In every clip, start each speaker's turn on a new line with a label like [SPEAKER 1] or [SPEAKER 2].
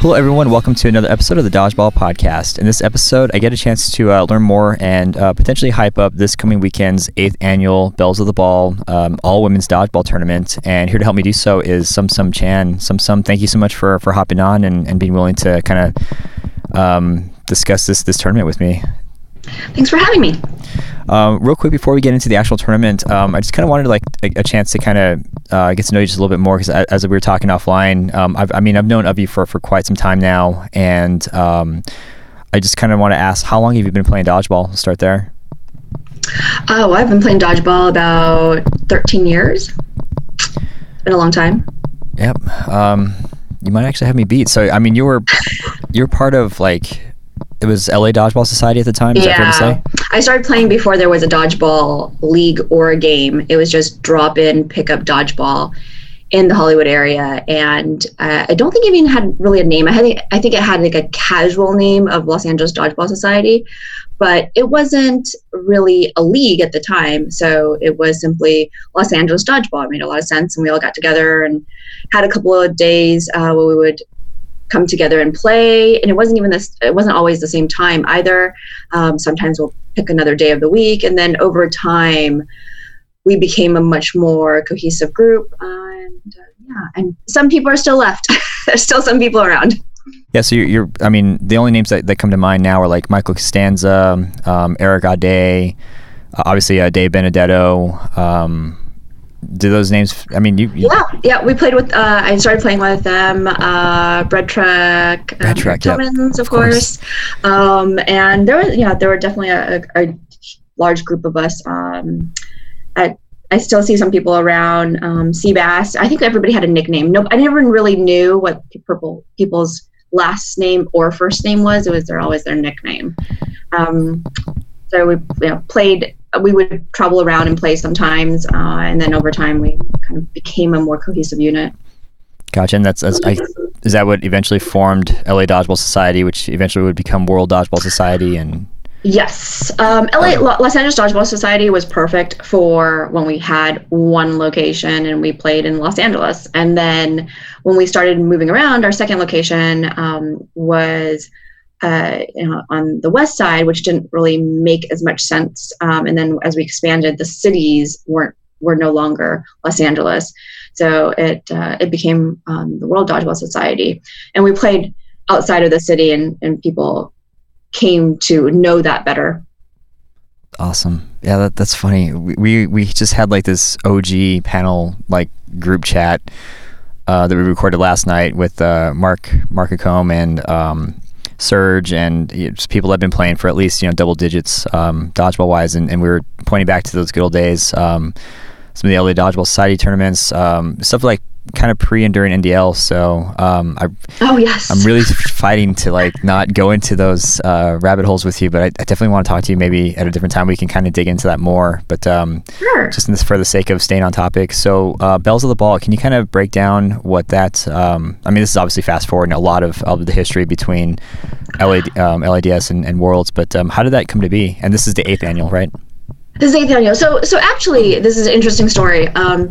[SPEAKER 1] Hello, everyone. Welcome to another episode of the Dodgeball Podcast. In this episode, I get a chance to uh, learn more and uh, potentially hype up this coming weekend's eighth annual Belles of the Ball um, All Women's Dodgeball Tournament. And here to help me do so is Sum Sum Chan. Sum Sum, thank you so much for, for hopping on and, and being willing to kind of um, discuss this this tournament with me.
[SPEAKER 2] Thanks for having me.
[SPEAKER 1] Um, real quick before we get into the actual tournament, um, I just kind of wanted like a, a, chance to kind of uh, get to know you just a little bit more because as we were talking offline, um, i mean I've known of you for, for quite some time now, and um, I just kind of want to ask how long have you been playing dodgeball? start there.
[SPEAKER 2] Oh, I've been playing dodgeball about 13 years. It's been a long time.
[SPEAKER 1] Yep. Um, you might actually have me beat. So I mean, you were you're part of like it was LA Dodgeball Society at the time. Is
[SPEAKER 2] yeah. I started playing before there was a dodgeball league or a game. It was just drop in, pick up dodgeball in the Hollywood area, and uh, I don't think it even had really a name. I think I think it had like a casual name of Los Angeles Dodgeball Society, but it wasn't really a league at the time. So it was simply Los Angeles Dodgeball. It made a lot of sense, and we all got together and had a couple of days uh, where we would come together and play. And it wasn't even this, it wasn't always the same time either. Um, sometimes we'll pick another day of the week. And then over time, we became a much more cohesive group. And uh, yeah, and some people are still left. There's still some people around.
[SPEAKER 1] Yeah, so you're, you're, I mean, the only names that, that come to mind now are like Michael Costanza, um, Eric Ade, uh, obviously uh, Dave Benedetto, um, do those names? I mean, you,
[SPEAKER 2] you yeah, yeah. We played with. Uh, I started playing with them. Uh, Bread Truck,
[SPEAKER 1] Bread um, Truck,
[SPEAKER 2] yep. of, course. course. Um, and there was, yeah, there were definitely a, a, a large group of us. Um, at, I still see some people around. Um, Seabass. I think everybody had a nickname. No, I never really knew what purple people's last name or first name was. It was their always their nickname. Um, so we you know, played we would travel around and play sometimes, uh, and then over time we kind of became a more cohesive unit.
[SPEAKER 1] Gotcha, and that's, I, is that what eventually formed LA Dodgeball Society, which eventually would become World Dodgeball Society, and
[SPEAKER 2] Yes. Um, LA, Los Angeles Dodgeball Society was perfect for when we had one location and we played in Los Angeles. And then when we started moving around, our second location um, was uh, on the west side, which didn't really make as much sense. Um, and then as we expanded, the cities weren't were no longer Los Angeles, so it uh, it became um, the World Dodgeball Society, and we played outside of the city, and and people came to know that better.
[SPEAKER 1] Awesome. Yeah, that, that's funny. We, we we just had like this OG panel like group chat uh, that we recorded last night with uh, Mark Mark Acombe and um, Surge and you know, people have been playing for at least you know double digits um, dodgeball wise, and, and, we were pointing back to those good old days. Um, some of the LA Dodgeball Society tournaments, um, stuff like kind of pre and during NDL. So um, I,
[SPEAKER 2] oh yes,
[SPEAKER 1] I'm really fighting to like not go into those uh, rabbit holes with you, but I, I, definitely want to talk to you maybe at a different time. We can kind of dig into that more. But um,
[SPEAKER 2] sure.
[SPEAKER 1] just this, for the sake of staying on topic, so uh, Belles of the Ball, can you kind of break down what that? Um, I mean, this is obviously fast forwarding a lot of, of the history between LAD, um, LADS and, and Worlds, but um, how did that come to be? And this is the eighth annual, right?
[SPEAKER 2] This is annual. So, so actually, this is an interesting story. Um,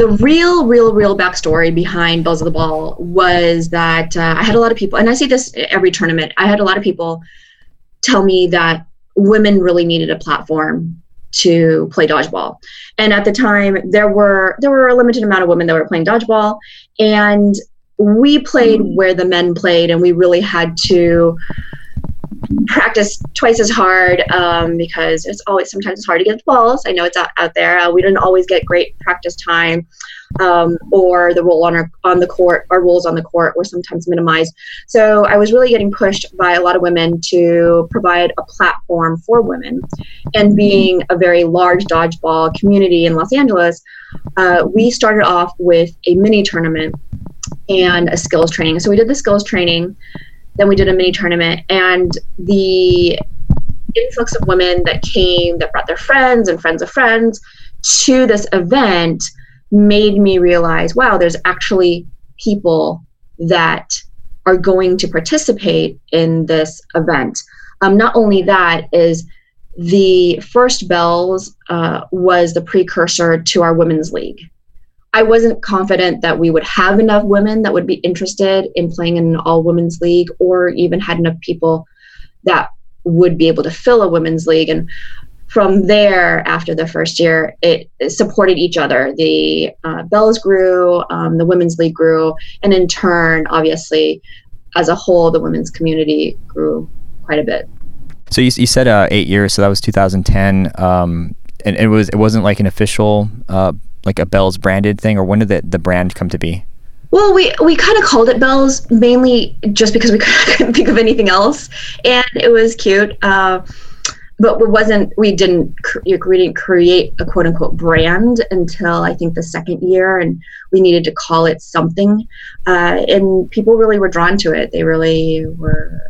[SPEAKER 2] the real, real, real backstory behind Belles of the Ball was that uh, I had a lot of people, and I see this every tournament. I had a lot of people tell me that women really needed a platform to play dodgeball, and at the time there were there were a limited amount of women that were playing dodgeball, and we played where the men played, and we really had to practice twice as hard um, because it's always sometimes it's hard to get the balls. I know it's out, out there. Uh, we didn't always get great practice time, um, or the role on our on the court, our roles on the court were sometimes minimized. So I was really getting pushed by a lot of women to provide a platform for women, and being a very large dodgeball community in Los Angeles, uh, we started off with a mini tournament and a skills training. So we did the skills training. Then we did a mini tournament, and the influx of women that came, that brought their friends and friends of friends to this event made me realize wow, there's actually people that are going to participate in this event. Um, not only that is the first Belles uh, was the precursor to our women's league I wasn't confident that we would have enough women that would be interested in playing in an all women's league or even had enough people that would be able to fill a women's league. And from there, after the first year, it, it supported each other. The uh, Belles grew, um, the women's league grew, and in turn, obviously, as a whole, the women's community grew quite a bit.
[SPEAKER 1] So you, you said uh, eight years, so that was 2010, um, and it was it wasn't like an official uh, like a Belles branded thing, or when did the, the brand come to be?
[SPEAKER 2] Well, we we kind of called it Belles mainly just because we couldn't think of anything else, and it was cute. Uh, but it wasn't. We didn't. We didn't create a quote unquote brand until I think the second year, and we needed to call it something. Uh, and people really were drawn to it. They really were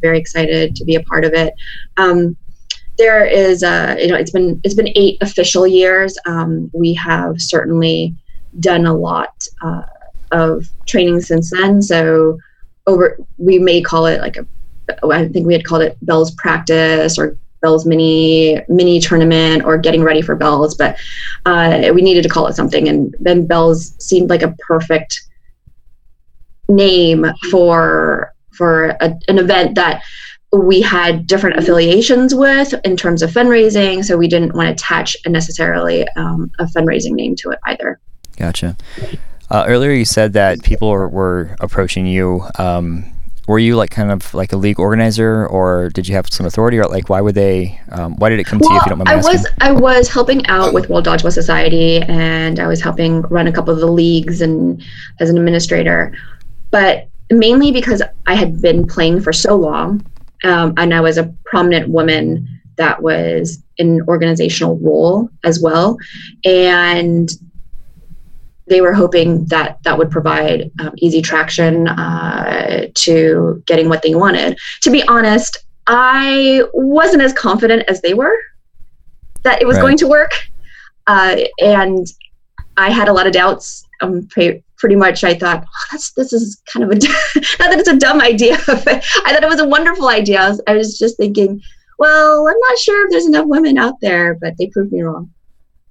[SPEAKER 2] very excited to be a part of it. Um, there is a you know it's been it's been eight official years. Um, we have certainly done a lot uh, of training since then. So over we may call it like a I think we had called it Belles practice or Belles mini mini tournament or getting ready for Belles, but uh, we needed to call it something, and then Belles seemed like a perfect name for for a, an event that we had different affiliations with in terms of fundraising, so we didn't want to attach a necessarily um, a fundraising name to it either.
[SPEAKER 1] Gotcha. Uh, earlier, you said that people were, were approaching you. Um, were you like kind of like a league organizer, or did you have some authority, or like why would they? Um, why did it come well, to you? If you don't mind
[SPEAKER 2] I
[SPEAKER 1] asking?
[SPEAKER 2] was I was helping out with World Dodgeball Society, and I was helping run a couple of the leagues and as an administrator, but mainly because I had been playing for so long um, and I was a prominent woman that was in an organizational role as well. And they were hoping that that would provide um, easy traction uh, to getting what they wanted. To be honest, I wasn't as confident as they were that it was right. going to work. Uh, and I had a lot of doubts. Um, pretty much I thought, oh, that's this is kind of a not that it's a dumb idea, but I thought it was a wonderful idea. I was, I was just thinking, well, I'm not sure if there's enough women out there, but they proved me wrong.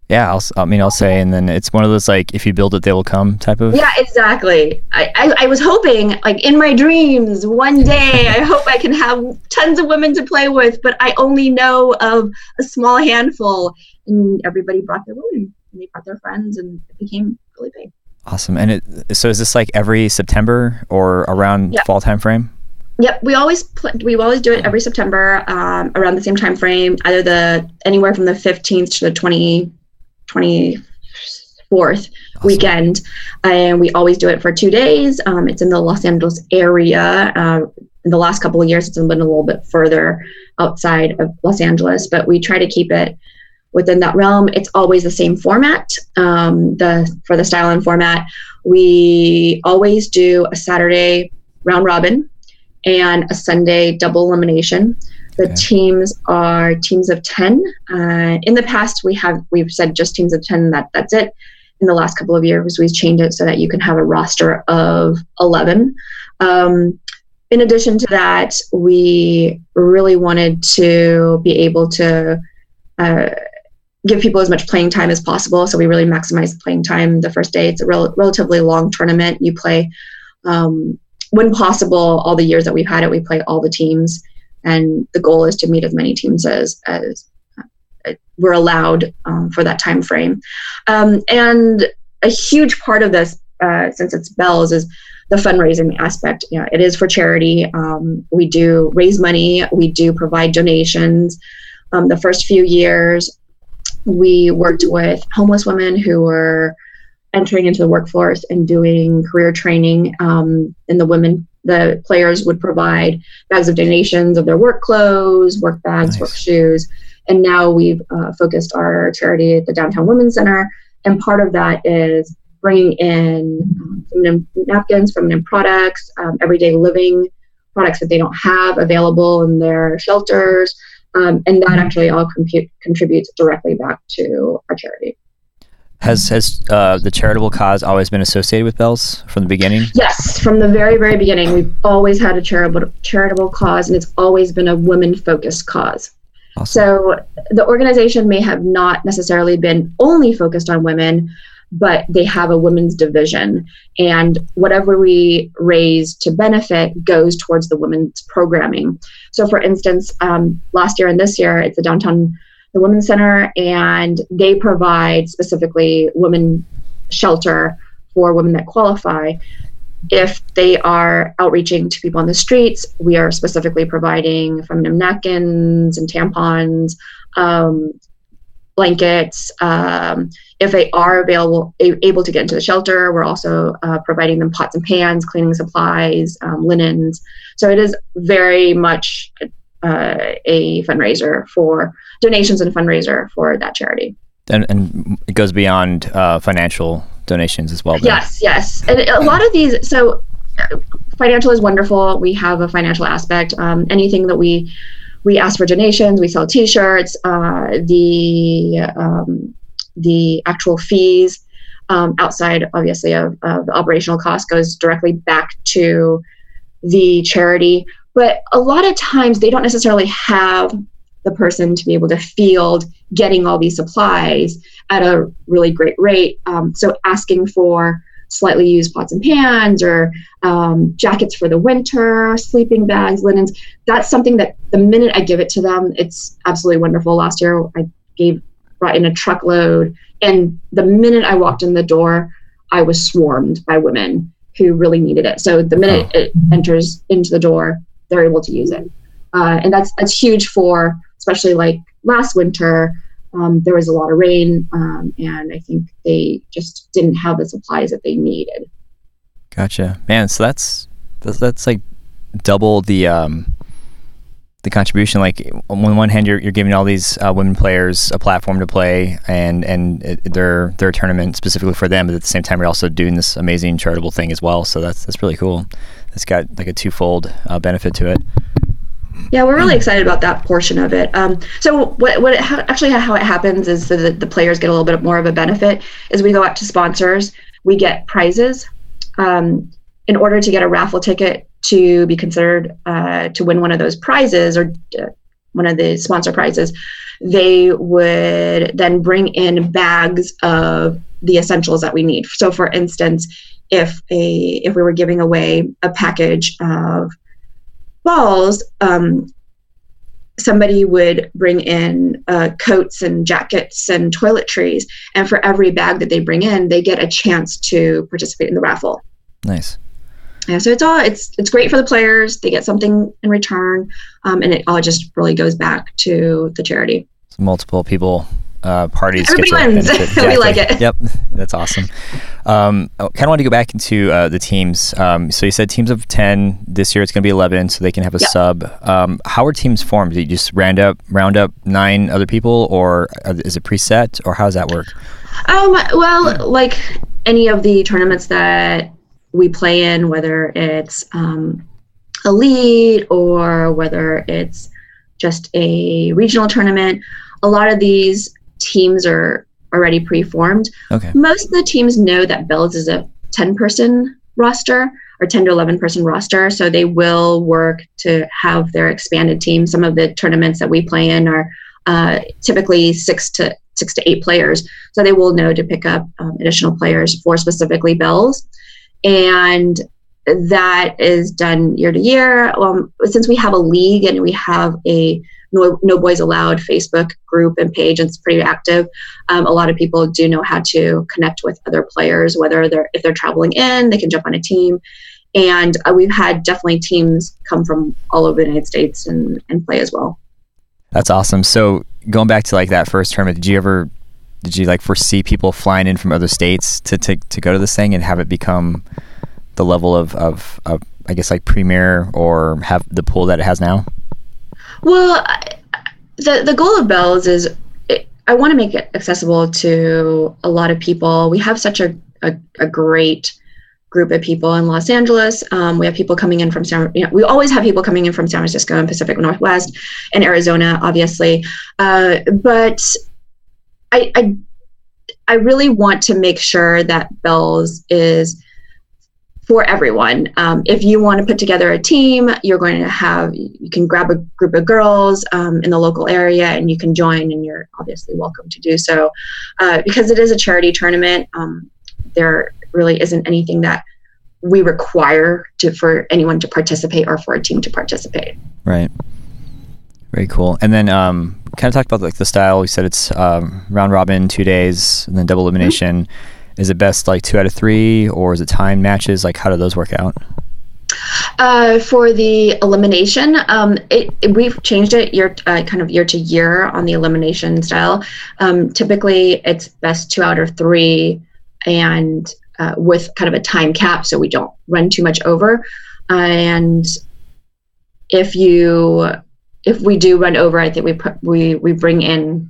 [SPEAKER 1] Yeah, I'll, I mean, I'll say, and then it's one of those like, if you build it, they will come type of.
[SPEAKER 2] Yeah, exactly. I, I, I was hoping, like in my dreams, one day, I hope I can have tons of women to play with, but I only know of a small handful, and everybody brought their women, and they brought their friends, and it became really big.
[SPEAKER 1] Awesome. And it, so is this like every September or around yep. fall time frame?
[SPEAKER 2] Yep, we always pl- we always do it every September um, around the same time frame, either the anywhere from the 15th to the 20 24th awesome. weekend, and we always do it for two days. Um, it's in the Los Angeles area. Uh, in the last couple of years, it's been a little bit further outside of Los Angeles, but we try to keep it within that realm. It's always the same format. Um, the for the style and format, we always do a Saturday round robin and a Sunday double elimination. The okay. teams are teams of ten. Uh, in the past, we have we've said just teams of ten. That that's it. In the last couple of years, we've changed it so that you can have a roster of eleven. Um, in addition to that, we really wanted to be able to uh, give people as much playing time as possible. So we really maximize playing time the first day. It's a rel- relatively long tournament. You play, um, when possible, all the years that we've had it, we play all the teams, and the goal is to meet as many teams as as uh, we're allowed um, for that time frame. Um, and a huge part of this, uh, since it's Belles, is the fundraising aspect. You know, it is for charity. Um, we do raise money. We do provide donations. Um, the first few years, we worked with homeless women who were entering into the workforce and doing career training. Um, and the women, the players would provide bags of donations of their work clothes, work bags, nice. work shoes. And now we've uh, focused our charity at the Downtown Women's Center. And part of that is bringing in um, feminine napkins, feminine products, um, everyday living products that they don't have available in their shelters. Um, and that actually all compute, contributes directly back to our charity.
[SPEAKER 1] Has has uh, the charitable cause always been associated with Belles from the beginning?
[SPEAKER 2] Yes, from the very very beginning, we've always had a charitable charitable cause, and it's always been a women focused cause. Awesome. So the organization may have not necessarily been only focused on women, but they have a women's division. And whatever we raise to benefit goes towards the women's programming. So, for instance, um, last year and this year, it's the downtown the Women's Center, and they provide specifically women shelter for women that qualify. If they are outreaching to people on the streets, we are specifically providing feminine napkins and tampons, um, blankets. Um, if they are available, a- able to get into the shelter, we're also uh, providing them pots and pans, cleaning supplies, um, linens. So it is very much uh, a fundraiser for donations and fundraiser for that charity.
[SPEAKER 1] And, and it goes beyond uh, financial donations as well.
[SPEAKER 2] Then. Yes, yes. And a lot of these, so uh, financial is wonderful. We have a financial aspect. Um, anything that we we ask for donations, we sell T-shirts. Uh, the um, the actual fees um, outside, obviously, of, of the operational cost goes directly back to the charity. But a lot of times, they don't necessarily have the person to be able to field getting all these supplies at a really great rate. Um, so asking for slightly used pots and pans or um, jackets for the winter, sleeping bags, linens. That's something that the minute I give it to them, it's absolutely wonderful. Last year I gave brought in a truckload, and the minute I walked in the door, I was swarmed by women who really needed it. So the minute it enters into the door, they're able to use it, uh, and that's that's huge for especially like last winter um, there was a lot of rain, um, and I think they just didn't have the supplies that they needed.
[SPEAKER 1] Gotcha, man. So that's that's, that's like double the um, the contribution. Like on one hand, you're, you're giving all these uh, women players a platform to play, and and it, their their tournament specifically for them. But at the same time, you're also doing this amazing charitable thing as well. So that's that's really cool. It's got like a twofold uh, benefit to it.
[SPEAKER 2] Yeah, we're really excited about that portion of it. Um, so what what it ha- actually how it happens is that the players get a little bit more of a benefit is we go out to sponsors, we get prizes. Um, in order to get a raffle ticket to be considered uh, to win one of those prizes or uh, one of the sponsor prizes, they would then bring in bags of the essentials that we need. So, for instance, if a if we were giving away a package of balls, um, somebody would bring in uh, coats and jackets and toiletries, and for every bag that they bring in, they get a chance to participate in the raffle.
[SPEAKER 1] Nice.
[SPEAKER 2] Yeah, so it's all it's it's great for the players. They get something in return, um, and it all just really goes back to the charity.
[SPEAKER 1] So multiple people uh, parties.
[SPEAKER 2] Everybody wins. Exactly. we like it.
[SPEAKER 1] Yep, that's awesome. Um, I kind of want to go back into uh, the teams. Um, so you said teams of ten this year. It's going to be eleven, so they can have a yep. sub. Um, how are teams formed? Do you just round up round up nine other people, or is it preset, or how does that work?
[SPEAKER 2] Um, well, like any of the tournaments that we play in, whether it's um, elite or whether it's just a regional tournament, a lot of these teams are already pre-formed.
[SPEAKER 1] Okay.
[SPEAKER 2] Most of the teams know that Belles is a 10-person roster or 10 to 11 person roster, so they will work to have their expanded team. Some of the tournaments that we play in are uh, typically six to six to eight players, so they will know to pick up um, additional players for specifically Belles, and that is done year to year. Um, since we have a league and we have a no, no Boys Allowed Facebook group and page. It's pretty active. Um, a lot of people do know how to connect with other players, whether they're if they're traveling in, they can jump on a team. And uh, we've had definitely teams come from all over the United States and, and play as well.
[SPEAKER 1] That's awesome. So going back to like that first tournament, did you ever did you like foresee people flying in from other states to, to, to go to this thing and have it become the level of, of, of I guess like premier or have the pool that it has now?
[SPEAKER 2] Well, the the goal of Belles is I want to make it accessible to a lot of people. We have such a a, a great group of people in Los Angeles. Um, we have people coming in from San. You know, we always have people coming in from San Francisco and Pacific Northwest and Arizona, obviously. Uh, but I, I I really want to make sure that Belles is for everyone. Um, if you want to put together a team, you're going to have, you can grab a group of girls um, in the local area and you can join, and you're obviously welcome to do so. Uh, because it is a charity tournament, um, there really isn't anything that we require to for anyone to participate or for a team to participate.
[SPEAKER 1] Right. Very cool. And then um, kind of talk about like the style. You said it's um, round robin, two days, and then double elimination. Mm-hmm. Is it best like two out of three, or is it time matches? Like, how do those work out?
[SPEAKER 2] Uh, for the elimination, um, it, it, we've changed it year uh, kind of year to year on the elimination style. Um, typically, it's best two out of three, and uh, with kind of a time cap so we don't run too much over. and if you if we do run over, I think we put we we bring in.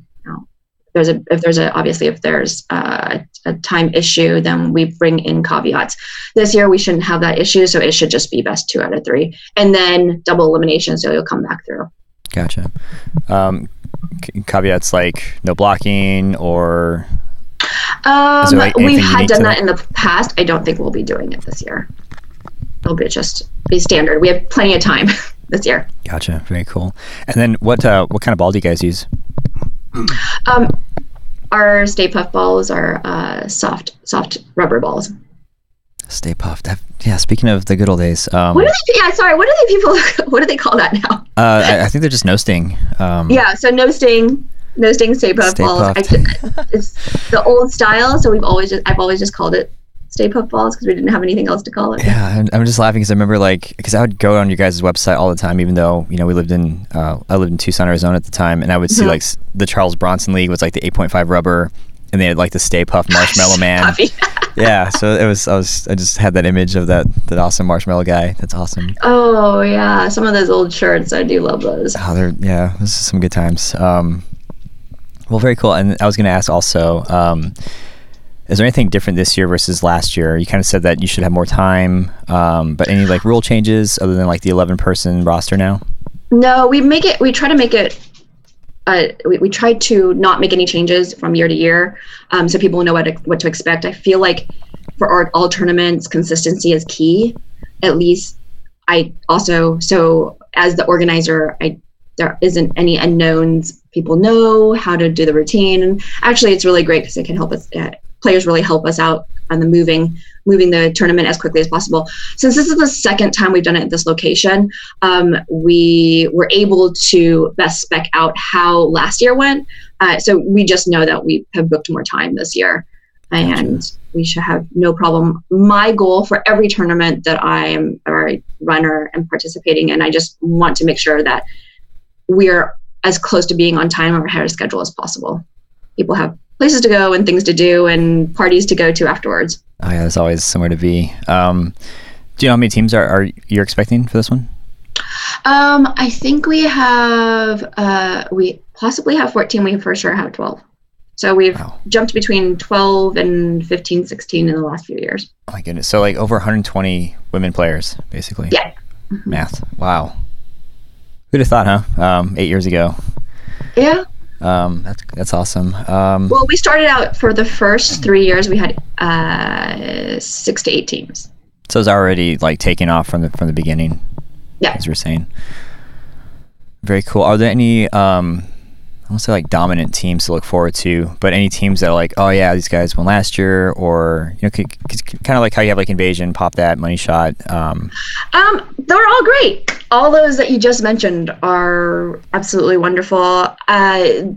[SPEAKER 2] There's a if there's a obviously if there's a, a time issue, then we bring in caveats. This year we shouldn't have that issue, so it should just be best two out of three, and then double elimination, so you'll come back through.
[SPEAKER 1] Gotcha. Um, caveats like no blocking or
[SPEAKER 2] um, like we've had done to... that in the past. I don't think we'll be doing it this year. It'll be just be standard. We have plenty of time this year.
[SPEAKER 1] Gotcha. Very cool. And then what uh, what kind of ball do you guys use?
[SPEAKER 2] Um, our Stay Puft balls are uh, soft soft rubber balls.
[SPEAKER 1] Stay Puft. yeah. Speaking of the good old days. Um,
[SPEAKER 2] what do they? Yeah. Sorry. What do they people? What do they call that now?
[SPEAKER 1] Uh, I, I, think they're just no sting. Um,
[SPEAKER 2] yeah. So no sting no sting Stay Puft Stay balls. I, it's the old style, so we've always just I've always just called it Stay Puft balls because we didn't have anything else to call it.
[SPEAKER 1] Yeah, I'm, I'm just laughing because I remember like because I would go on your guys' website all the time, even though you know we lived in uh, I lived in Tucson, Arizona at the time, and I would see mm-hmm. like the Charles Bronson League was like the 8.5 rubber, and they had like the Stay Puft Marshmallow Man. yeah, so it was I was I just had that image of that that awesome marshmallow guy. That's awesome.
[SPEAKER 2] Oh yeah, some of those old shirts I do love those.
[SPEAKER 1] Oh, they're yeah, this is some good times. Um, well, very cool. And I was going to ask also, um, is there anything different this year versus last year? You kind of said that you should have more time, um, but any like rule changes other than like the 11 person roster now?
[SPEAKER 2] No, we make it, we try to make it, uh, we, we try to not make any changes from year to year um, so people know what to, what to expect. I feel like for our, all tournaments, consistency is key. At least I also, so as the organizer, I there isn't any unknowns. People know how to do the routine. And actually, it's really great because it can help us. Players really help us out on the moving moving the tournament as quickly as possible. Since this is the second time we've done it at this location, um, we were able to best spec out how last year went. Uh, so we just know that we have booked more time this year, and gotcha. we should have no problem. My goal for every tournament that I am a runner and participating in, I just want to make sure that we're as close to being on time or ahead of schedule as possible. People have places to go and things to do and parties to go to afterwards.
[SPEAKER 1] Oh yeah, there's always somewhere to be. Um, do you know how many teams are, are you expecting for this one?
[SPEAKER 2] Um, I think we have uh, we possibly have 14. We for sure have 12. So we've wow. jumped between 12 and 15, 16 in the last few years.
[SPEAKER 1] Oh my goodness! So like over 120 women players, basically.
[SPEAKER 2] Yeah.
[SPEAKER 1] Mm-hmm. Math. Wow. Who'd have thought, huh? Um, eight years ago.
[SPEAKER 2] Yeah.
[SPEAKER 1] Um, that's that's awesome. Um,
[SPEAKER 2] well, we started out for the first three years. We had uh, six to eight teams.
[SPEAKER 1] So it's already like taking off from the from the beginning.
[SPEAKER 2] Yeah,
[SPEAKER 1] as we're saying. Very cool. Are there any um, I won't say like dominant teams to look forward to, but any teams that are like, oh yeah, these guys won last year, or you know, kind of like how you have like Invasion, Pop That, Money Shot. Um,
[SPEAKER 2] um, they're all great. All those that you just mentioned are absolutely wonderful. Uh,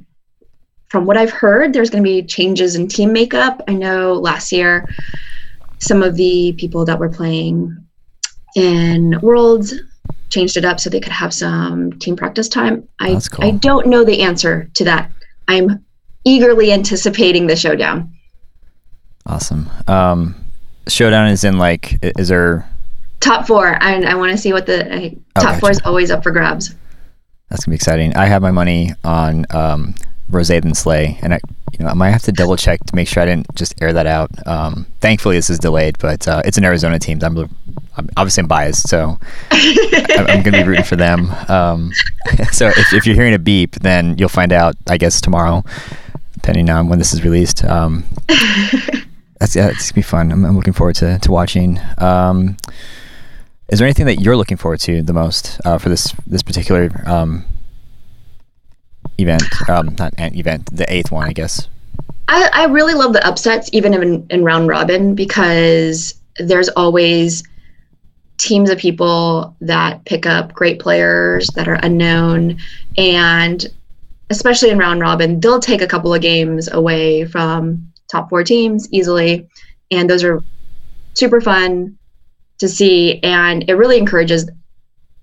[SPEAKER 2] from what I've heard, there's going to be changes in team makeup. I know last year, some of the people that were playing in Worlds changed it up so they could have some team practice time. I cool. I don't know the answer to that. I'm eagerly anticipating the showdown.
[SPEAKER 1] Awesome. Um, showdown is in like is there
[SPEAKER 2] top four? I I want to see what the uh, top gotcha. four is always up for grabs.
[SPEAKER 1] That's gonna be exciting. I have my money on um, Rose than Slay, and I, you know, I might have to double check to make sure I didn't just air that out. Um, thankfully, this is delayed, but uh, it's an Arizona team. I'm, I'm obviously I'm biased, so I'm, I'm going to be rooting for them. Um, so if, if, you're hearing a beep, then you'll find out, I guess, tomorrow, depending on when this is released. Um, that's yeah, it's gonna be fun. I'm, I'm looking forward to to watching. Um, is there anything that you're looking forward to the most uh, for this this particular um, event? Um, not an event, the eighth one, I guess.
[SPEAKER 2] I, I really love the upsets, even in, in round robin, because there's always teams of people that pick up great players that are unknown and especially in round robin they'll take a couple of games away from top four teams easily and those are super fun to see and it really encourages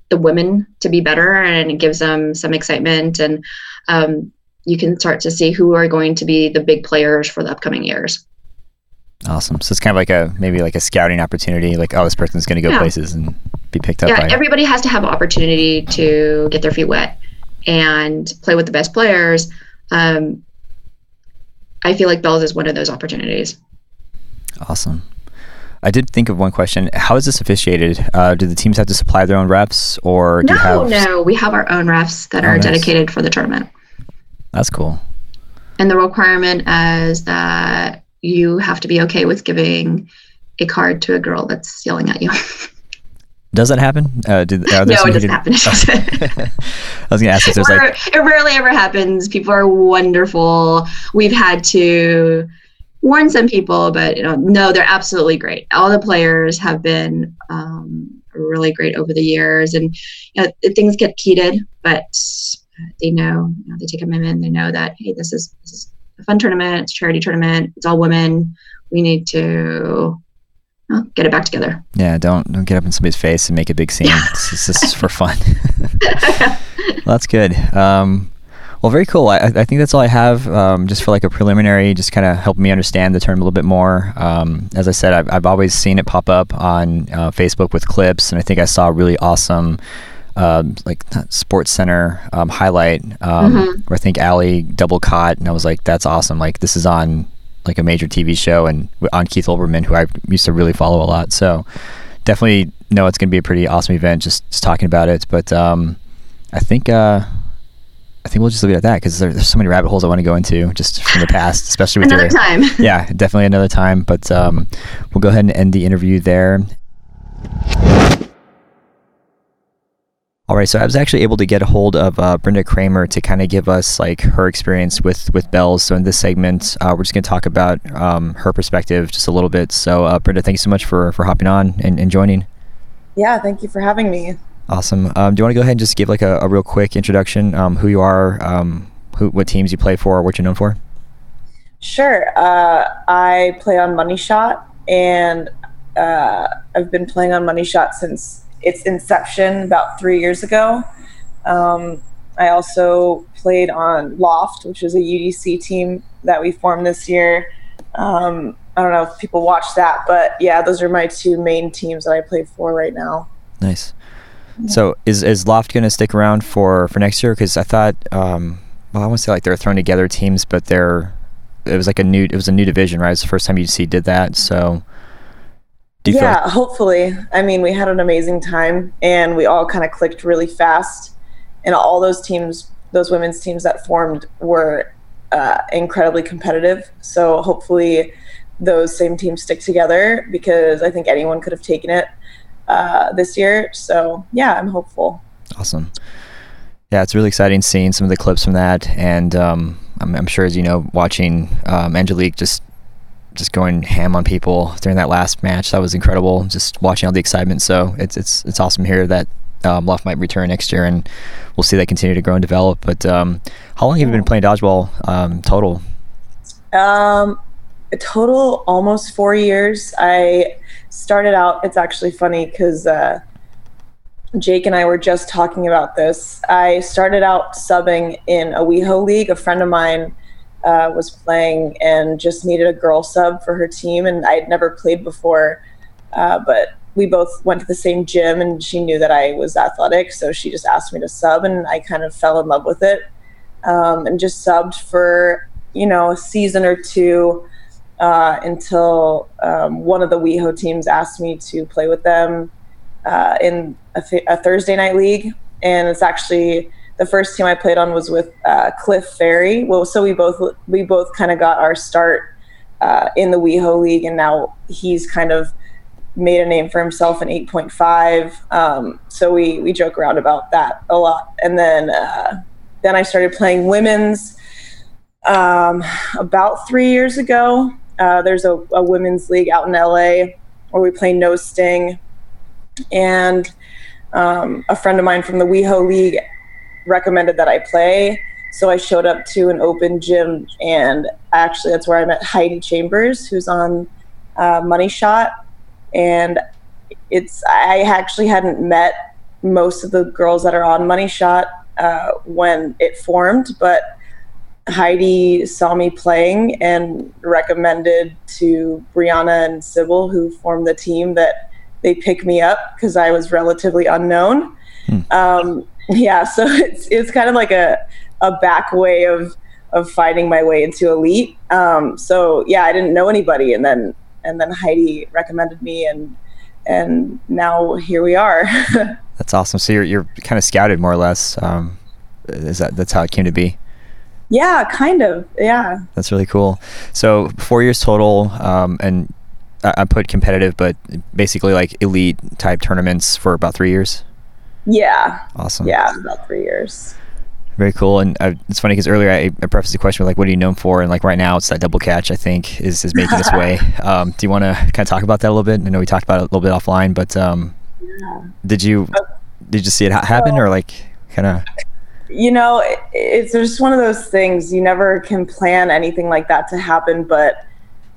[SPEAKER 2] the women to be better and it gives them some excitement and um, you can start to see who are going to be the big players for the upcoming years
[SPEAKER 1] Awesome. So it's kind of like a maybe like a scouting opportunity. Like, oh, this person's going to go yeah. places and be picked up.
[SPEAKER 2] Yeah, everybody has to have an opportunity to get their feet wet and play with the best players. Um, I feel like Belles is one of those opportunities.
[SPEAKER 1] Awesome. I did think of one question. How is this officiated? Uh, do the teams have to supply their own refs, or do
[SPEAKER 2] no,
[SPEAKER 1] you have?
[SPEAKER 2] No, we have our own refs that oh, are nice. dedicated for the tournament.
[SPEAKER 1] That's cool.
[SPEAKER 2] And the requirement is that you have to be okay with giving a card to a girl that's yelling at you.
[SPEAKER 1] Does that happen? Uh, did,
[SPEAKER 2] no, it doesn't happen.
[SPEAKER 1] I was going to ask if there's like.
[SPEAKER 2] It rarely ever happens. People are wonderful. We've had to warn some people, but you know, no, they're absolutely great. All the players have been um, really great over the years, and you know, things get heated, but they know, you know, they take a minute. They know that hey, this is this is a fun tournament. It's a charity tournament. It's all women. We need to well, get it back together.
[SPEAKER 1] Yeah, don't don't get up in somebody's face and make a big scene. it's, just for fun. well, that's good. Um, well, very cool. I, I think that's all I have um, just for like a preliminary, just kind of help me understand the term a little bit more. Um, as I said, I've, I've always seen it pop up on uh, Facebook with clips, and I think I saw a really awesome um, like Sports Center um, highlight um, mm-hmm. where I think Ali double caught, and I was like, "That's awesome! Like this is on like a major TV show and on Keith Olbermann, who I used to really follow a lot. So definitely know it's going to be a pretty awesome event. Just, just talking about it, but um, I think uh, I think we'll just leave it at that because there, there's so many rabbit holes I want to go into just from the past, especially with
[SPEAKER 2] another time.
[SPEAKER 1] yeah, definitely another time. But um, we'll go ahead and end the interview there. All right, so I was actually able to get a hold of uh, Brenda Kramer to kind of give us like her experience with with Belles. So in this segment, uh, we're just going to talk about um, her perspective just a little bit. So uh, Brenda, thank you so much for for hopping on and, and joining.
[SPEAKER 3] Yeah, thank you for having me.
[SPEAKER 1] Awesome. Um, do you want to go ahead and just give like a, a real quick introduction, um, who you are, um, who what teams you play for, what you're known for?
[SPEAKER 3] Sure. Uh, I play on Money Shot, and uh, I've been playing on Money Shot since its inception about three years ago. Um, I also played on Loft, which is a UDC team that we formed this year. Um, I don't know if people watch that, but yeah, those are my two main teams that I play for right now.
[SPEAKER 1] Nice. So is is Loft going to stick around for for next year? Because I thought, um, well, I want to say like they're throwing together teams, but they're it was like a new it was a new division, right? It's the first time UDC did that, so
[SPEAKER 3] yeah, like- hopefully. I mean, we had an amazing time and we all kind of clicked really fast. And all those teams, those women's teams that formed were uh, incredibly competitive. So hopefully those same teams stick together because I think anyone could have taken it uh, this year. So yeah, I'm hopeful.
[SPEAKER 1] Awesome. Yeah, it's really exciting seeing some of the clips from that. And um, I'm, I'm, sure, as you know, watching um, Angelique just just going ham on people during that last match. That was incredible. Just watching all the excitement. So it's it's it's awesome here that um, Loft might return next year, and we'll see that continue to grow and develop. But um, how long have you been playing dodgeball um, total?
[SPEAKER 3] Um, a total almost four years. I started out. It's actually funny because. Uh, Jake and I were just talking about this. I started out subbing in a WeHo league. A friend of mine uh, was playing and just needed a girl sub for her team. And I'd never played before, uh, but we both went to the same gym and she knew that I was athletic. So she just asked me to sub and I kind of fell in love with it um, and just subbed for, you know, a season or two. Uh, until um, one of the WeHo teams asked me to play with them uh, in a, th- a Thursday night league, and it's actually the first team I played on was with uh, Cliff Ferry. Well, so we both we both kind of got our start uh, in the WeHo League, and now he's kind of made a name for himself in 8.5. Um, so we we joke around about that a lot. And then uh, then I started playing women's um, about three years ago. Uh, there's a, a, women's league out in LA where we play no sting, and um, a friend of mine from the WeHo League recommended that I play. So I showed up to an open gym, and actually that's where I met Heidi Chambers, who's on uh, Money Shot, and it's I actually hadn't met most of the girls that are on Money Shot uh, when it formed, but Heidi saw me playing and recommended to Brianna and Sybil, who formed the team, that they pick me up because I was relatively unknown. Hmm. Um, yeah, so it's it's kind of like a a back way of of fighting my way into elite. Um, so yeah, I didn't know anybody, and then and then Heidi recommended me, and and now here we are.
[SPEAKER 1] that's awesome. So you're you're kind of scouted more or less. Um, is that that's how it came to be?
[SPEAKER 3] Yeah, kind of. Yeah.
[SPEAKER 1] That's really cool. So four years total, um, and I, I put competitive, but basically like elite type tournaments for about three years.
[SPEAKER 3] Yeah.
[SPEAKER 1] Awesome.
[SPEAKER 3] Yeah, about three years.
[SPEAKER 1] Very cool. And uh, it's funny because earlier I, I, prefaced the question with like, what are you known for? And like right now, it's that double catch. I think is is making its way. Um, do you want to kind of talk about that a little bit? I know we talked about it a little bit offline, but um, yeah. did you did you see it ha- happen or like kind of?
[SPEAKER 3] You know, it, it's just one of those things. You never can plan anything like that to happen, but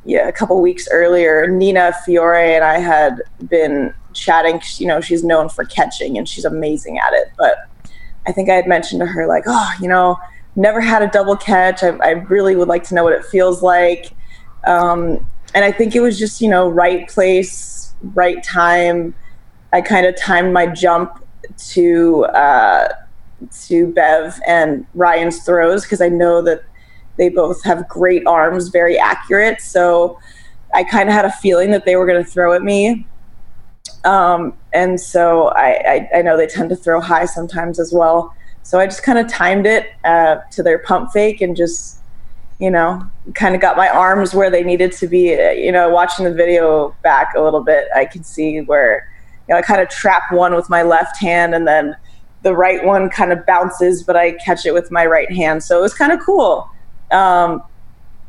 [SPEAKER 3] yeah, a couple weeks earlier, Nina Fiore and I had been chatting. You know, she's known for catching and she's amazing at it, but I think I had mentioned to her, like, oh, you know, never had a double catch. I, I really would like to know what it feels like. Um, and I think it was just, you know, right place, right time. I kind of timed my jump to uh, to Bev and Ryan's throws because I know that they both have great arms, very accurate. So I kind of had a feeling that they were going to throw at me. Um, and so I, I, I, know they tend to throw high sometimes as well. So I just kind of timed it uh, to their pump fake and just, you know, kind of got my arms where they needed to be. You know, watching the video back a little bit, I can see where, you know, I kind of trap one with my left hand and then the right one kind of bounces, but I catch it with my right hand. So it was kind of cool. Um,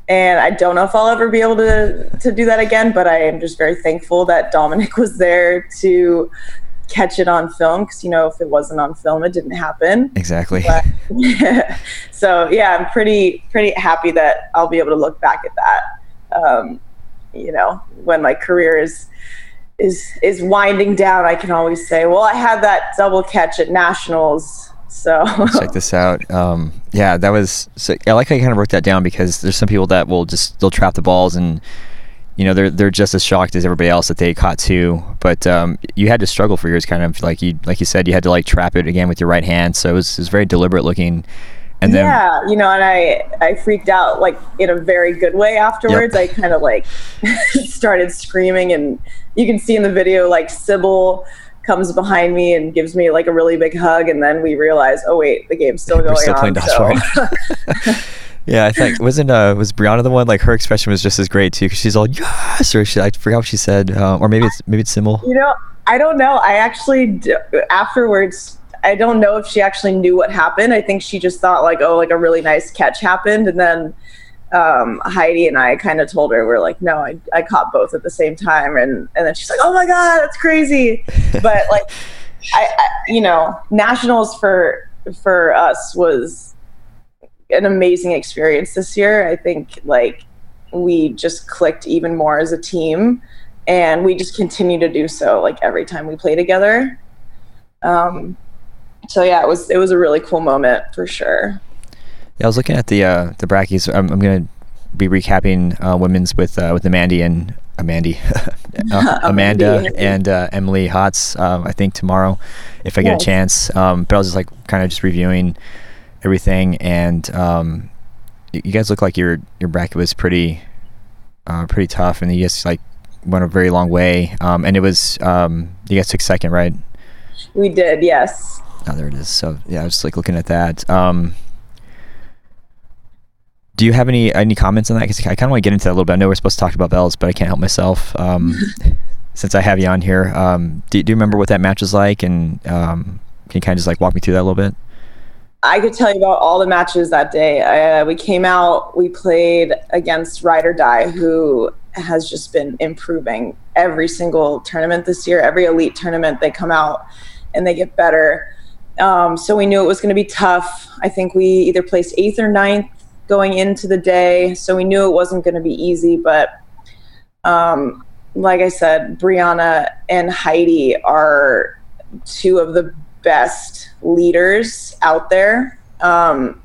[SPEAKER 3] and I don't know if I'll ever be able to to do that again. But I am just very thankful that Dominic was there to catch it on film because you know if it wasn't on film, it didn't happen.
[SPEAKER 1] Exactly.
[SPEAKER 3] But, so yeah, I'm pretty pretty happy that I'll be able to look back at that. Um, you know, when my career is is is winding down, I can always say, well, I had that double catch at nationals so
[SPEAKER 1] check this out. Um, yeah, that was. So I like how you kind of broke that down because there's some people that will just they'll trap the balls and you know they're they're just as shocked as everybody else that they caught two. But um, you had to struggle for yours, kind of like you like you said, you had to like trap it again with your right hand. So it was, it was very deliberate looking.
[SPEAKER 3] And then, yeah, you know, and I I freaked out like in a very good way afterwards. Yep. I kind of like started screaming, and you can see in the video like Sybil comes behind me and gives me like a really big hug, and then we realize, oh wait, the game's still going still on.
[SPEAKER 1] So. yeah, I think wasn't uh was Brianna the one like her expression was just as great too because she's all yes or she I forgot what she said uh, or maybe it's maybe it's Sybil.
[SPEAKER 3] You know, I don't know. I actually afterwards. I don't know if she actually knew what happened. I think she just thought like, oh, like a really nice catch happened, and then um, Heidi and I kind of told her we're like, no, I, I caught both at the same time, and and then she's like, oh my god, that's crazy. but like, I, I, you know, nationals for for us was an amazing experience this year. I think like we just clicked even more as a team, and we just continue to do so like every time we play together. Um, so yeah, it was it was a really cool moment for sure.
[SPEAKER 1] Yeah, I was looking at the uh, the brackies. I'm, I'm gonna be recapping uh, women's with uh, with Amanda and Amanda, uh, Amanda and uh, Emily Hotz. Um, I think tomorrow, if I get yes. a chance. Um, but I was just like kind of just reviewing everything, and um, you guys look like your your bracket was pretty uh, pretty tough, and you guys like went a very long way. Um, and it was um, you guys took second, right?
[SPEAKER 3] We did, yes.
[SPEAKER 1] Oh, there it is. So yeah, I was like looking at that. Um, do you have any any comments on that? Because I kind of want to get into that a little bit. I know we're supposed to talk about Belles, but I can't help myself. Um, since I have you on here, um, do, do, you remember what that match was like? And um, can you kind of just like walk me through that a little bit?
[SPEAKER 3] I could tell you about all the matches that day. Uh, we came out, we played against Ride or Die, who has just been improving every single tournament this year. Every elite tournament, they come out and they get better. Um, so we knew it was going to be tough. I think we either placed eighth or ninth going into the day. So we knew it wasn't going to be easy. But um, like I said, Brianna and Heidi are two of the best leaders out there. Um,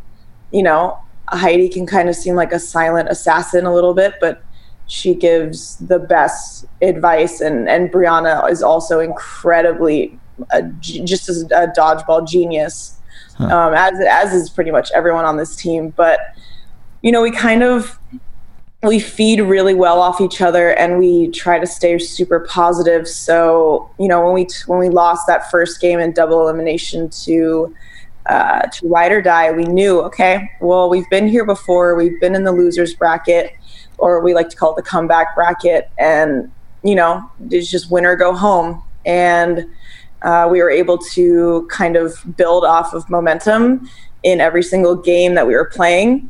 [SPEAKER 3] you know, Heidi can kind of seem like a silent assassin a little bit, but she gives the best advice, and and Brianna is also incredibly uh, just a dodgeball genius, huh. um, as as is pretty much everyone on this team. But you know, we kind of we feed really well off each other and we try to stay super positive. So you know when we when we lost that first game in double elimination to uh, to ride or die we knew okay well we've been here before. We've been in the losers bracket or we like to call it the comeback bracket. And you know it's just win or go home. And uh, we were able to kind of build off of momentum in every single game that we were playing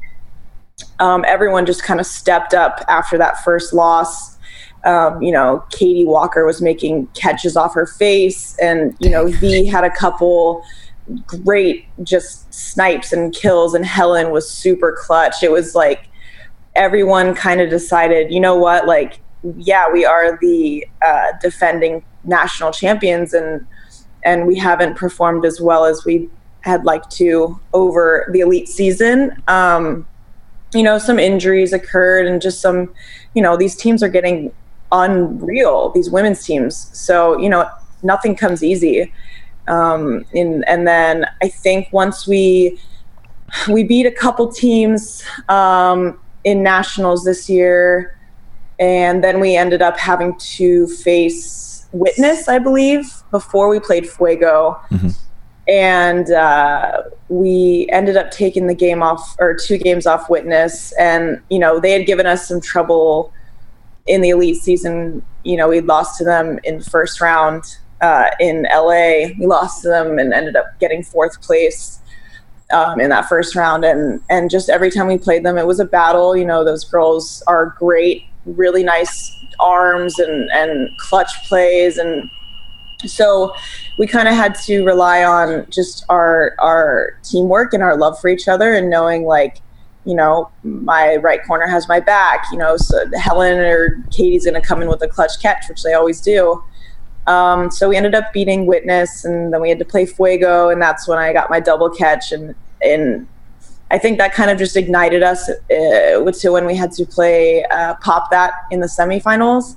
[SPEAKER 3] um, everyone just kind of stepped up after that first loss. Um, you know, Katie Walker was making catches off her face, and you know, V had a couple great just snipes and kills, and Helen was super clutch. It was like everyone kind of decided, you know what, like, yeah, we are the uh, defending national champions, and and we haven't performed as well as we had liked to over the elite season. Um, you know, some injuries occurred and just some, you know, these teams are getting unreal, these women's teams. So, you know, nothing comes easy. Um, in, and then I think once we we beat a couple teams um, in nationals this year, and then we ended up having to face Witness, I believe, before we played Fuego. Mm-hmm and uh, we ended up taking the game off or two games off witness. And you know they had given us some trouble in the elite season. You know we lost to them in the first round uh, in la we lost to them and ended up getting fourth place um, in that first round. And and just every time we played them it was a battle. You know those girls are great really nice arms and and clutch plays. And so we kind of had to rely on just our our teamwork and our love for each other and knowing like you know my right corner has my back you know so helen or katie's going to come in with a clutch catch which they always do. Um, so we ended up beating witness and then we had to play fuego and that's when i got my double catch and and i think that kind of just ignited us uh, to when we had to play uh, pop that in the semifinals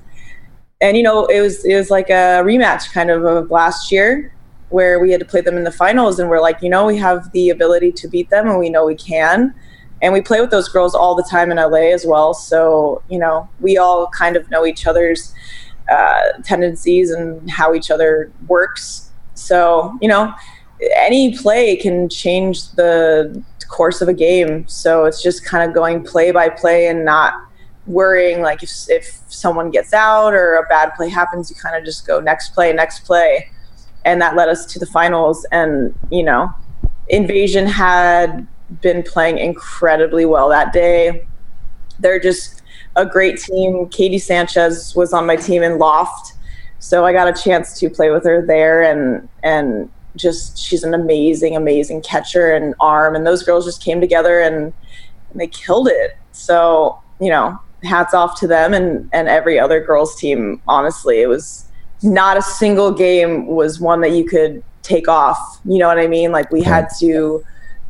[SPEAKER 3] and you know it was it was like a rematch kind of of last year where we had to play them in the finals and we're like you know we have the ability to beat them and we know we can. And we play with those girls all the time in LA as well. So you know we all kind of know each other's uh, tendencies and how each other works. So you know any play can change the course of a game. So it's just kind of going play by play and not worrying like if, if someone gets out or a bad play happens you kind of just go next play next play. And that led us to the finals. And you know invasion had been playing incredibly well that day. They're just a great team. Katie sanchez was on my team in loft so i got a chance to play with her there. And and just she's an amazing amazing catcher and arm. And those girls just came together and, and they killed it. So you know hats off to them and and every other girls team. Honestly, it was not a single game was one that you could take off. You know what I mean? Like we had to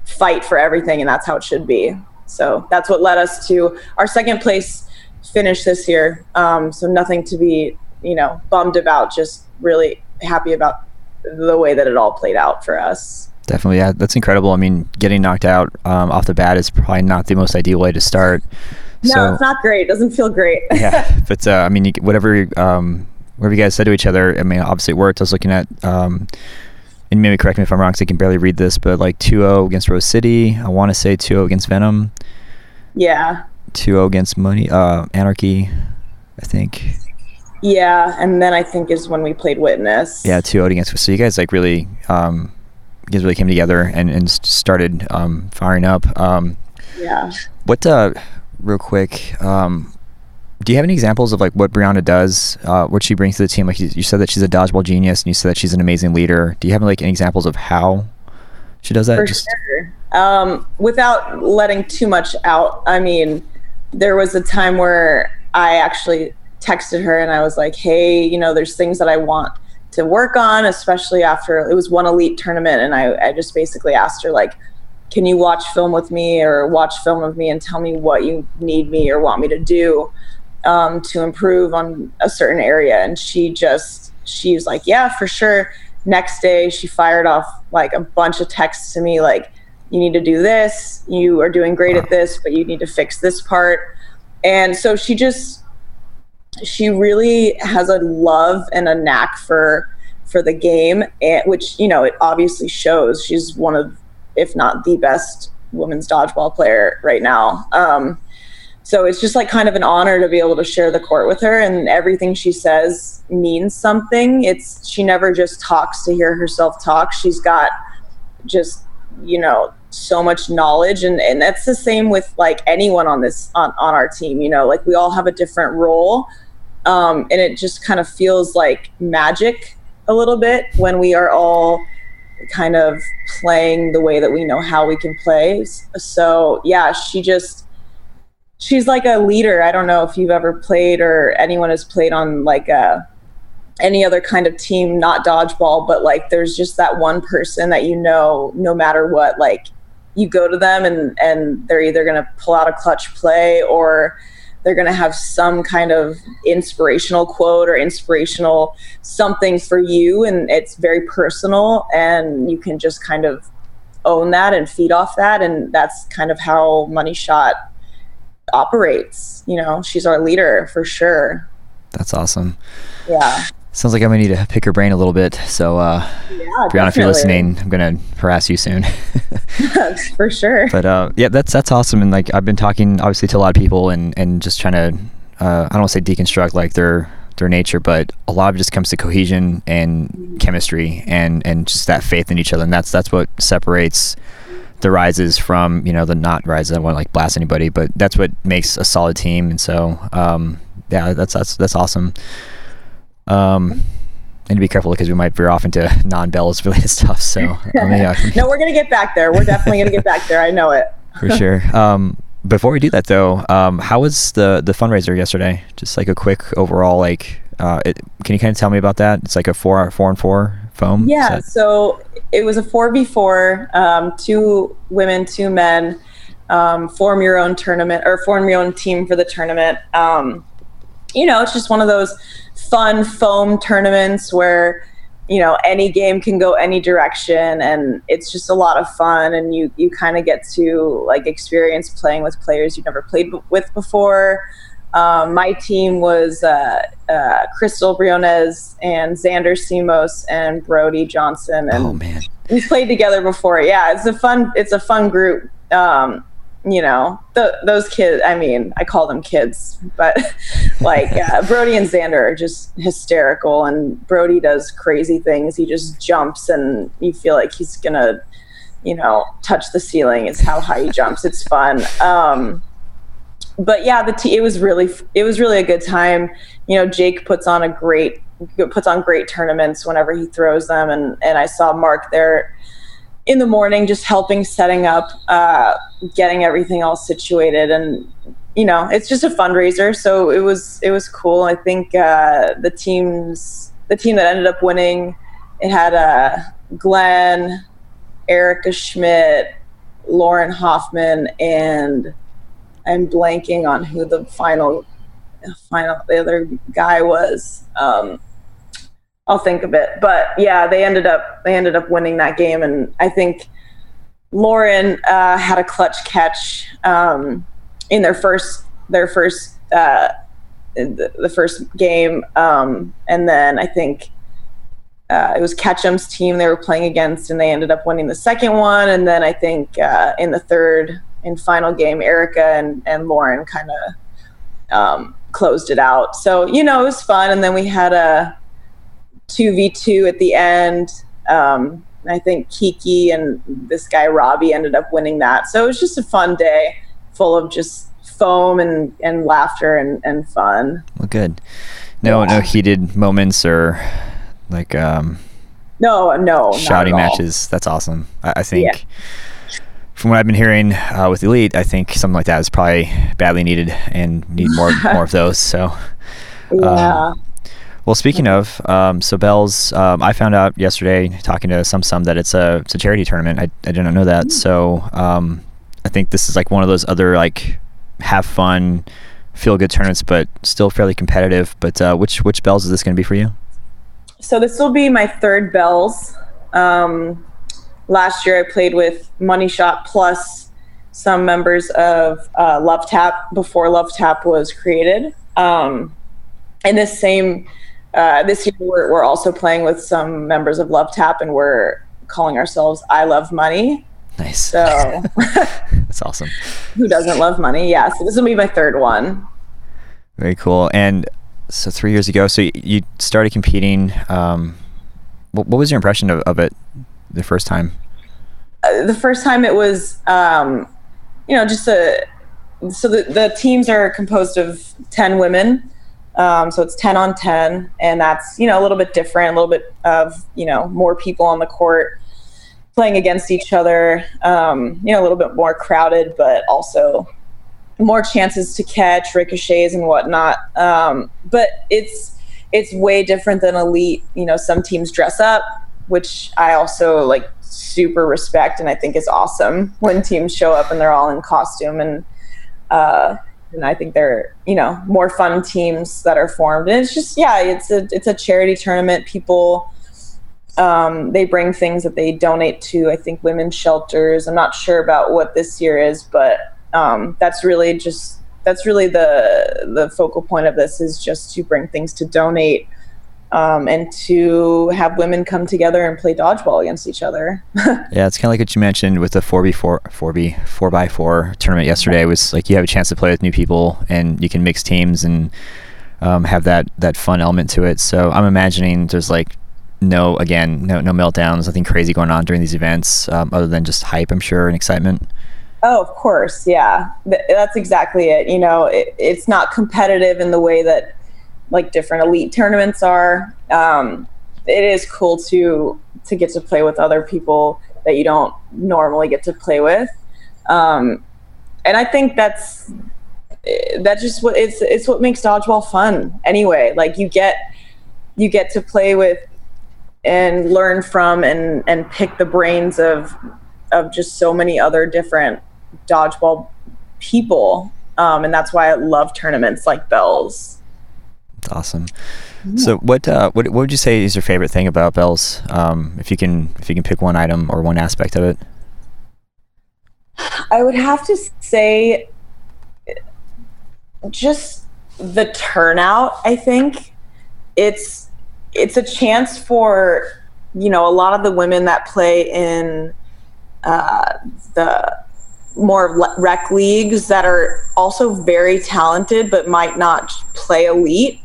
[SPEAKER 3] fight for everything, and that's how it should be. So that's what led us to our second place finish this year. Um, so nothing to be you know bummed about. Just really happy about the way that it all played out for us.
[SPEAKER 1] Definitely, yeah, that's incredible. I mean, getting knocked out um, off the bat is probably not the most ideal way to start.
[SPEAKER 3] No, so, it's not great. It doesn't feel great.
[SPEAKER 1] yeah, but uh, I mean, you, whatever um, whatever you guys said to each other, I mean, obviously it worked. I was looking at, um, and maybe correct me if I'm wrong, because I can barely read this, but like 2-0 against Rose City. I want to say 2-0 against Venom.
[SPEAKER 3] Yeah.
[SPEAKER 1] 2-0 against Money uh, Anarchy, I think.
[SPEAKER 3] Yeah, and then I think is when we played Witness.
[SPEAKER 1] Yeah, 2-0 against. So you guys like really, um, you guys really came together and and started um, firing up. Um,
[SPEAKER 3] yeah.
[SPEAKER 1] What uh, real quick, um, do you have any examples of like what Brianna does, uh, what she brings to the team? Like you, you said that she's a dodgeball genius, and you said that she's an amazing leader. Do you have like any examples of how she does that?
[SPEAKER 3] For Just- sure. Um, without letting too much out, I mean, there was a time where I actually texted her and I was like, "Hey, you know, there's things that I want to work on, especially after it was one elite tournament." And I, I just basically asked her like, "Can you watch film with me or watch film with me and tell me what you need me or want me to do um, to improve on a certain area?" And she just she was like, "Yeah, for sure." Next day, she fired off like a bunch of texts to me like, "You need to do this. You are doing great at this, but you need to fix this part." And so she just she really has a love and a knack for for the game, and, which you know it obviously shows. She's one of, if not the best women's dodgeball player right now. Um, so it's just like kind of an honor to be able to share the court with her, and everything she says means something. It's she never just talks to hear herself talk. She's got just you know so much knowledge and, and that's the same with like anyone on this on, on our team you know like we all have a different role um, and it just kind of feels like magic a little bit when we are all kind of playing the way that we know how we can play. So yeah she just she's like a leader. I don't know if you've ever played or anyone has played on like a any other kind of team not dodgeball but like there's just that one person that you know no matter what like you go to them and and they're either to pull out a clutch play or they're going to have some kind of inspirational quote or inspirational something for you and it's very personal and you can just kind of own that and feed off that and that's kind of how money shot operates you know? She's our leader for sure.
[SPEAKER 1] That's awesome.
[SPEAKER 3] Yeah
[SPEAKER 1] Sounds like I'm gonna need to pick her brain a little bit. So, uh, yeah, Brianna, definitely. if you're listening, I'm gonna harass you soon.
[SPEAKER 3] For sure.
[SPEAKER 1] But uh, yeah, that's that's awesome. And like I've been talking obviously to a lot of people and and just trying to uh, I don't want to say deconstruct like their their nature, but a lot of it just comes to cohesion and chemistry and and just that faith in each other. And that's that's what separates the rises from you know the not rises. I don't want to like blast anybody, but that's what makes a solid team. And so um, yeah, that's that's that's awesome. Um, and to be careful because we might veer off into non-Belles related stuff. So
[SPEAKER 3] uh, no, we're gonna get back there. We're definitely gonna get back there. I know it
[SPEAKER 1] for sure. Um, before we do that though, um, how was the the fundraiser yesterday? Just like a quick overall, like, uh, it, can you kind of tell me about that? It's like a four four and four foam.
[SPEAKER 3] Yeah. Set? So it was a four v four, um, two women, two men. Um, form your own tournament or form your own team for the tournament. Um, you know, it's just one of those fun foam tournaments where you know any game can go any direction and it's just a lot of fun and you you kind of get to like experience playing with players you've never played with before. Um, my team was uh, uh, Crystal Briones and Xander Simos and Brody Johnson and
[SPEAKER 1] oh man.
[SPEAKER 3] we played together before. Yeah it's a fun it's a fun group. Um, you know, the, those kids, I mean, I call them kids, but like uh, Brody and Xander are just hysterical. And Brody does crazy things. He just jumps and you feel like he's going to, you know, touch the ceiling is how high he jumps. It's fun. Um, but yeah, the t- it was really, it was really a good time. You know, Jake puts on a great, puts on great tournaments whenever he throws them. And, and I saw Mark there in the morning just helping setting up uh, getting everything all situated and you know it's just a fundraiser. So it was it was cool. I think uh, the teams the team that ended up winning it had uh, glenn erica schmidt lauren hoffman and i'm blanking on who the final final the other guy was. Um, I'll think of it. But yeah, they ended up they ended up winning that game, and I think Lauren uh, had a clutch catch um, in their first their first uh, the, the, first game, um, and then I think. Uh, it was Ketchum's team they were playing against, and they ended up winning the second one. And then I think uh, in the third and final game, Erica and, and Lauren kind of um, closed it out. So, you know, it was fun. And then we had a 2v2 at the end. Um, I think Kiki and this guy Robbie ended up winning that. So it was just a fun day full of just foam and, and laughter and, and fun.
[SPEAKER 1] Well, good. No, yeah. no heated moments or like um,
[SPEAKER 3] no, no
[SPEAKER 1] shouting matches. That's awesome. I, I think. Yeah from what I've been hearing uh, with Elite, I think something like that is probably badly needed and need more more of those. So,
[SPEAKER 3] yeah.
[SPEAKER 1] Um, well, speaking of, um, so Belles, um, I found out yesterday talking to Sum Sum that it's a it's a charity tournament. I, I didn't know that. So um, I think this is like one of those other like have fun, feel good tournaments, but still fairly competitive. But uh, which which Belles is this going to be for you?
[SPEAKER 3] So this will be my third Belles. Um, last year I played with Money Shot plus some members of uh, Love Tap before Love Tap was created. Um, and this same uh, this year we're, we're also playing with some members of Love Tap and we're calling ourselves I Love Money.
[SPEAKER 1] Nice.
[SPEAKER 3] So
[SPEAKER 1] that's awesome.
[SPEAKER 3] Who doesn't love money? Yeah. So this will be my third one.
[SPEAKER 1] Very cool. And so three years ago, so you started competing. Um, what, what was your impression of, of it the first time?
[SPEAKER 3] Uh, the first time it was, um, you know, just a. So the the teams are composed of ten women, um, so it's ten on ten, and that's you know a little bit different, a little bit of you know more people on the court playing against each other. Um, you know, a little bit more crowded, but also more chances to catch ricochets and whatnot. Um, but it's it's way different than elite. You know, some teams dress up, which I also like super respect and I think is awesome when teams show up and they're all in costume and uh, and I think they're you know more fun teams that are formed. And it's just yeah it's a it's a charity tournament. People um, they bring things that they donate to I think women's shelters. I'm not sure about what this year is but um, that's really just that's really the the focal point of this is just to bring things to donate um, and to have women come together and play dodgeball against each other.
[SPEAKER 1] yeah, it's kind of like what you mentioned with the 4v4, 4b, 4x4 tournament yesterday. It was like you have a chance to play with new people and you can mix teams and um, have that, that fun element to it. So I'm imagining there's like no, again, no, no meltdowns, nothing crazy going on during these events um, other than just hype, I'm sure, and excitement.
[SPEAKER 3] Oh, of course. Yeah. That's exactly it. You know, it, it's not competitive in the way that like different elite tournaments are. Um, it is cool to to get to play with other people that you don't normally get to play with, um, and I think that's that's just what it's it's what makes dodgeball fun anyway. Like you get you get to play with and learn from and and pick the brains of of just so many other different dodgeball people um, and that's why I love tournaments like Belles.
[SPEAKER 1] That's awesome. So what, uh, what what would you say is your favorite thing about Belles? Um, if you can if you can pick one item or one aspect of it.
[SPEAKER 3] I would have to say just the turnout, I think. It's it's a chance for you know a lot of the women that play in uh, the more rec leagues that are also very talented but might not play elite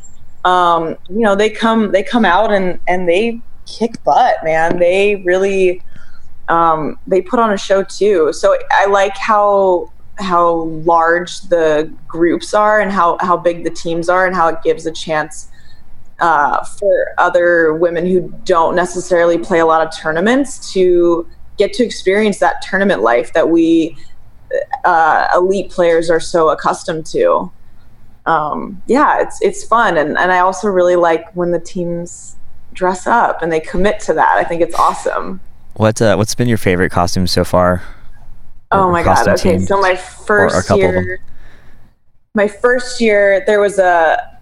[SPEAKER 3] um, you know, they come they come out and and they kick butt, man. They really um, they put on a show too. So I like how how large the groups are and how how big the teams are and how it gives a chance uh, for other women who don't necessarily play a lot of tournaments to get to experience that tournament life that we uh, elite players are so accustomed to um, yeah, it's it's fun, and and I also really like when the teams dress up and they commit to that. I think it's awesome.
[SPEAKER 1] What uh, what's been your favorite costume so far?
[SPEAKER 3] Oh my god! Okay, so my first year, my first year, there was a,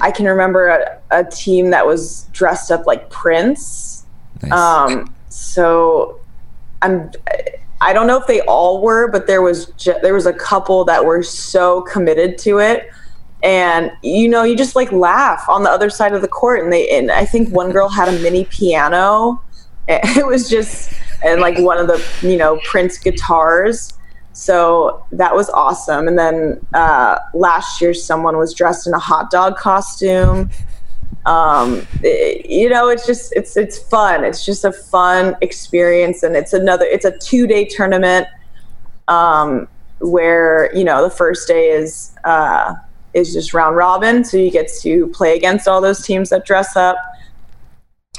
[SPEAKER 3] I can remember a, a team that was dressed up like Prince. Nice. Um, so I'm. I don't know if they all were, but there was ju- there was a couple that were so committed to it and you know you just like laugh on the other side of the court and they and i think one girl had a mini piano it was just and like one of the you know prince guitars So that was awesome. And then uh, last year, someone was dressed in a hot dog costume. Um, it- you know, it's just it's it's fun. It's just a fun experience, and it's another. It's a two day tournament um, where you know the first day is uh, is just round robin, so you get to play against all those teams that dress up,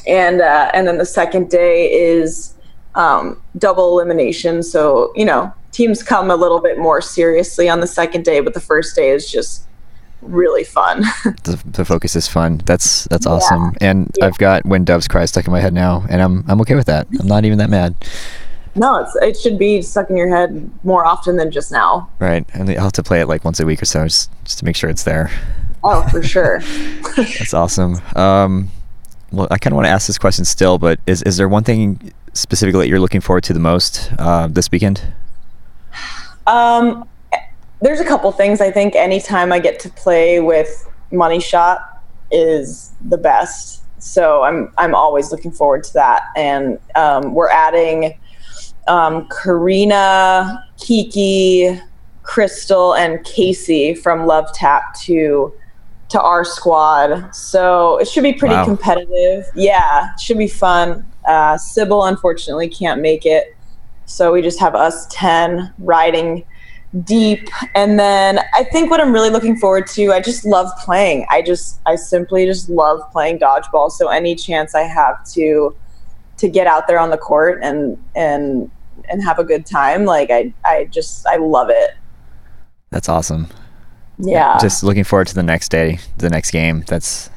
[SPEAKER 3] and uh, and then the second day is um, double elimination. So you know teams come a little bit more seriously on the second day, but the first day is just really fun.
[SPEAKER 1] The, the focus is fun. That's that's
[SPEAKER 3] Yeah.
[SPEAKER 1] awesome. And
[SPEAKER 3] Yeah.
[SPEAKER 1] I've got When Doves Cry stuck in my head now, and I'm I'm okay with that. I'm not even that mad.
[SPEAKER 3] No, it's, it should be stuck in your head more often than just now.
[SPEAKER 1] Right. And I'll have to play it like once a week or so, just just to make sure it's there.
[SPEAKER 3] Oh, for sure.
[SPEAKER 1] That's awesome. Um, well, I kind of want to ask this question still, but is is there one thing specifically that you're looking forward to the most uh, this weekend?
[SPEAKER 3] Um, there's a couple things. I think anytime I get to play with Money Shot is the best. So I'm I'm always looking forward to that. And um, we're adding um, Karina, Kiki, Crystal, and Casey from Love Tap to to our squad. So it should be pretty
[SPEAKER 1] Wow.
[SPEAKER 3] competitive. Yeah, it should be fun. Uh, Sybil unfortunately can't make it. So we just have us 10 riding deep. And then I think what I'm really looking forward to, I just love playing. I just, I simply just love playing dodgeball. So any chance I have to, to get out there on the court and, and, and have a good time, like I, I just, I love it.
[SPEAKER 1] That's awesome.
[SPEAKER 3] Yeah.
[SPEAKER 1] Just looking forward to the next day, the next game. That's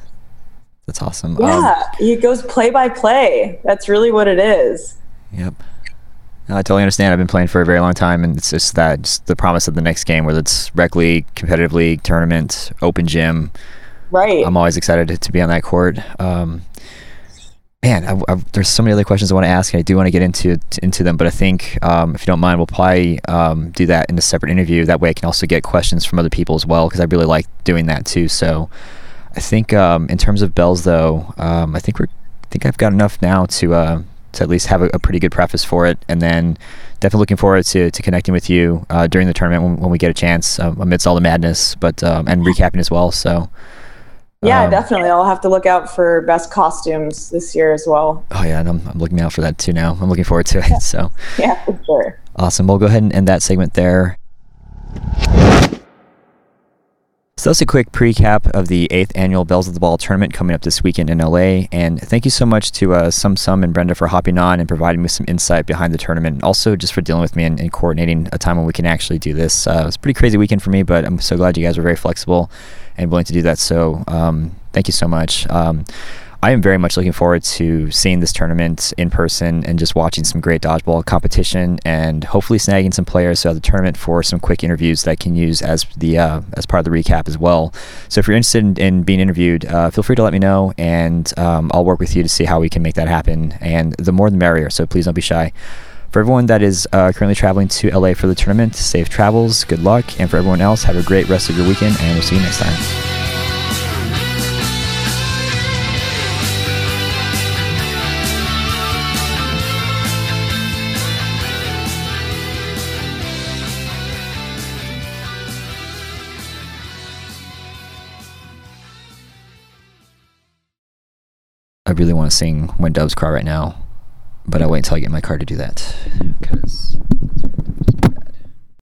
[SPEAKER 1] that's awesome. Um,
[SPEAKER 3] yeah. it goes play by play. That's really what it is.
[SPEAKER 1] Yep. No, I totally understand. I've been playing for a very long time, and it's just that just the promise of the next game, whether it's rec league, competitive league, tournament, open gym.
[SPEAKER 3] Right.
[SPEAKER 1] I'm always excited to, to be on that court. Um, man, I, I, there's so many other questions I want to ask, and I do want to get into into them. But I think, um, if you don't mind, we'll probably um, do that in a separate interview. That way, I can also get questions from other people as well, because I really like doing that too. So, I think um, in terms of Belles, though, um, I think we're I think I've got enough now to uh, to at least have a, a pretty good preface for it, and then definitely looking forward to, to connecting with you uh, during the tournament when, when we get a chance um, amidst all the madness, but um, and recapping as well. So.
[SPEAKER 3] Yeah,
[SPEAKER 1] um,
[SPEAKER 3] definitely. I'll have to look out for best costumes this year as well.
[SPEAKER 1] Oh yeah, and I'm, I'm looking out for that too now. I'm looking forward to it. So
[SPEAKER 3] Yeah, for sure.
[SPEAKER 1] awesome. We'll go ahead and end that segment there. So that's a quick pre-cap of the eighth annual Belles of the Ball tournament coming up this weekend in LA. And thank you so much to uh, Sum Sum and Brenda for hopping on and providing me some insight behind the tournament. and Also, just for dealing with me and, and coordinating a time when we can actually do this. Uh, it's a pretty crazy weekend for me, but I'm so glad you guys were very flexible and willing to do that. So um, thank you so much. Um, I am very much looking forward to seeing this tournament in person and just watching some great dodgeball competition and hopefully snagging some players throughout the tournament for some quick interviews that I can use as the uh, as part of the recap as well. So if you're interested in, in being interviewed, uh, feel free to let me know and um, I'll work with you to see how we can make that happen. And the more the merrier. So please don't be shy. For everyone that is uh, currently traveling to LA for the tournament, safe travels, good luck, and for everyone else, have a great rest of your weekend, and we'll see you next time. I really want to sing When Doves Cry right now, but I'll wait until I get my car to do that. Because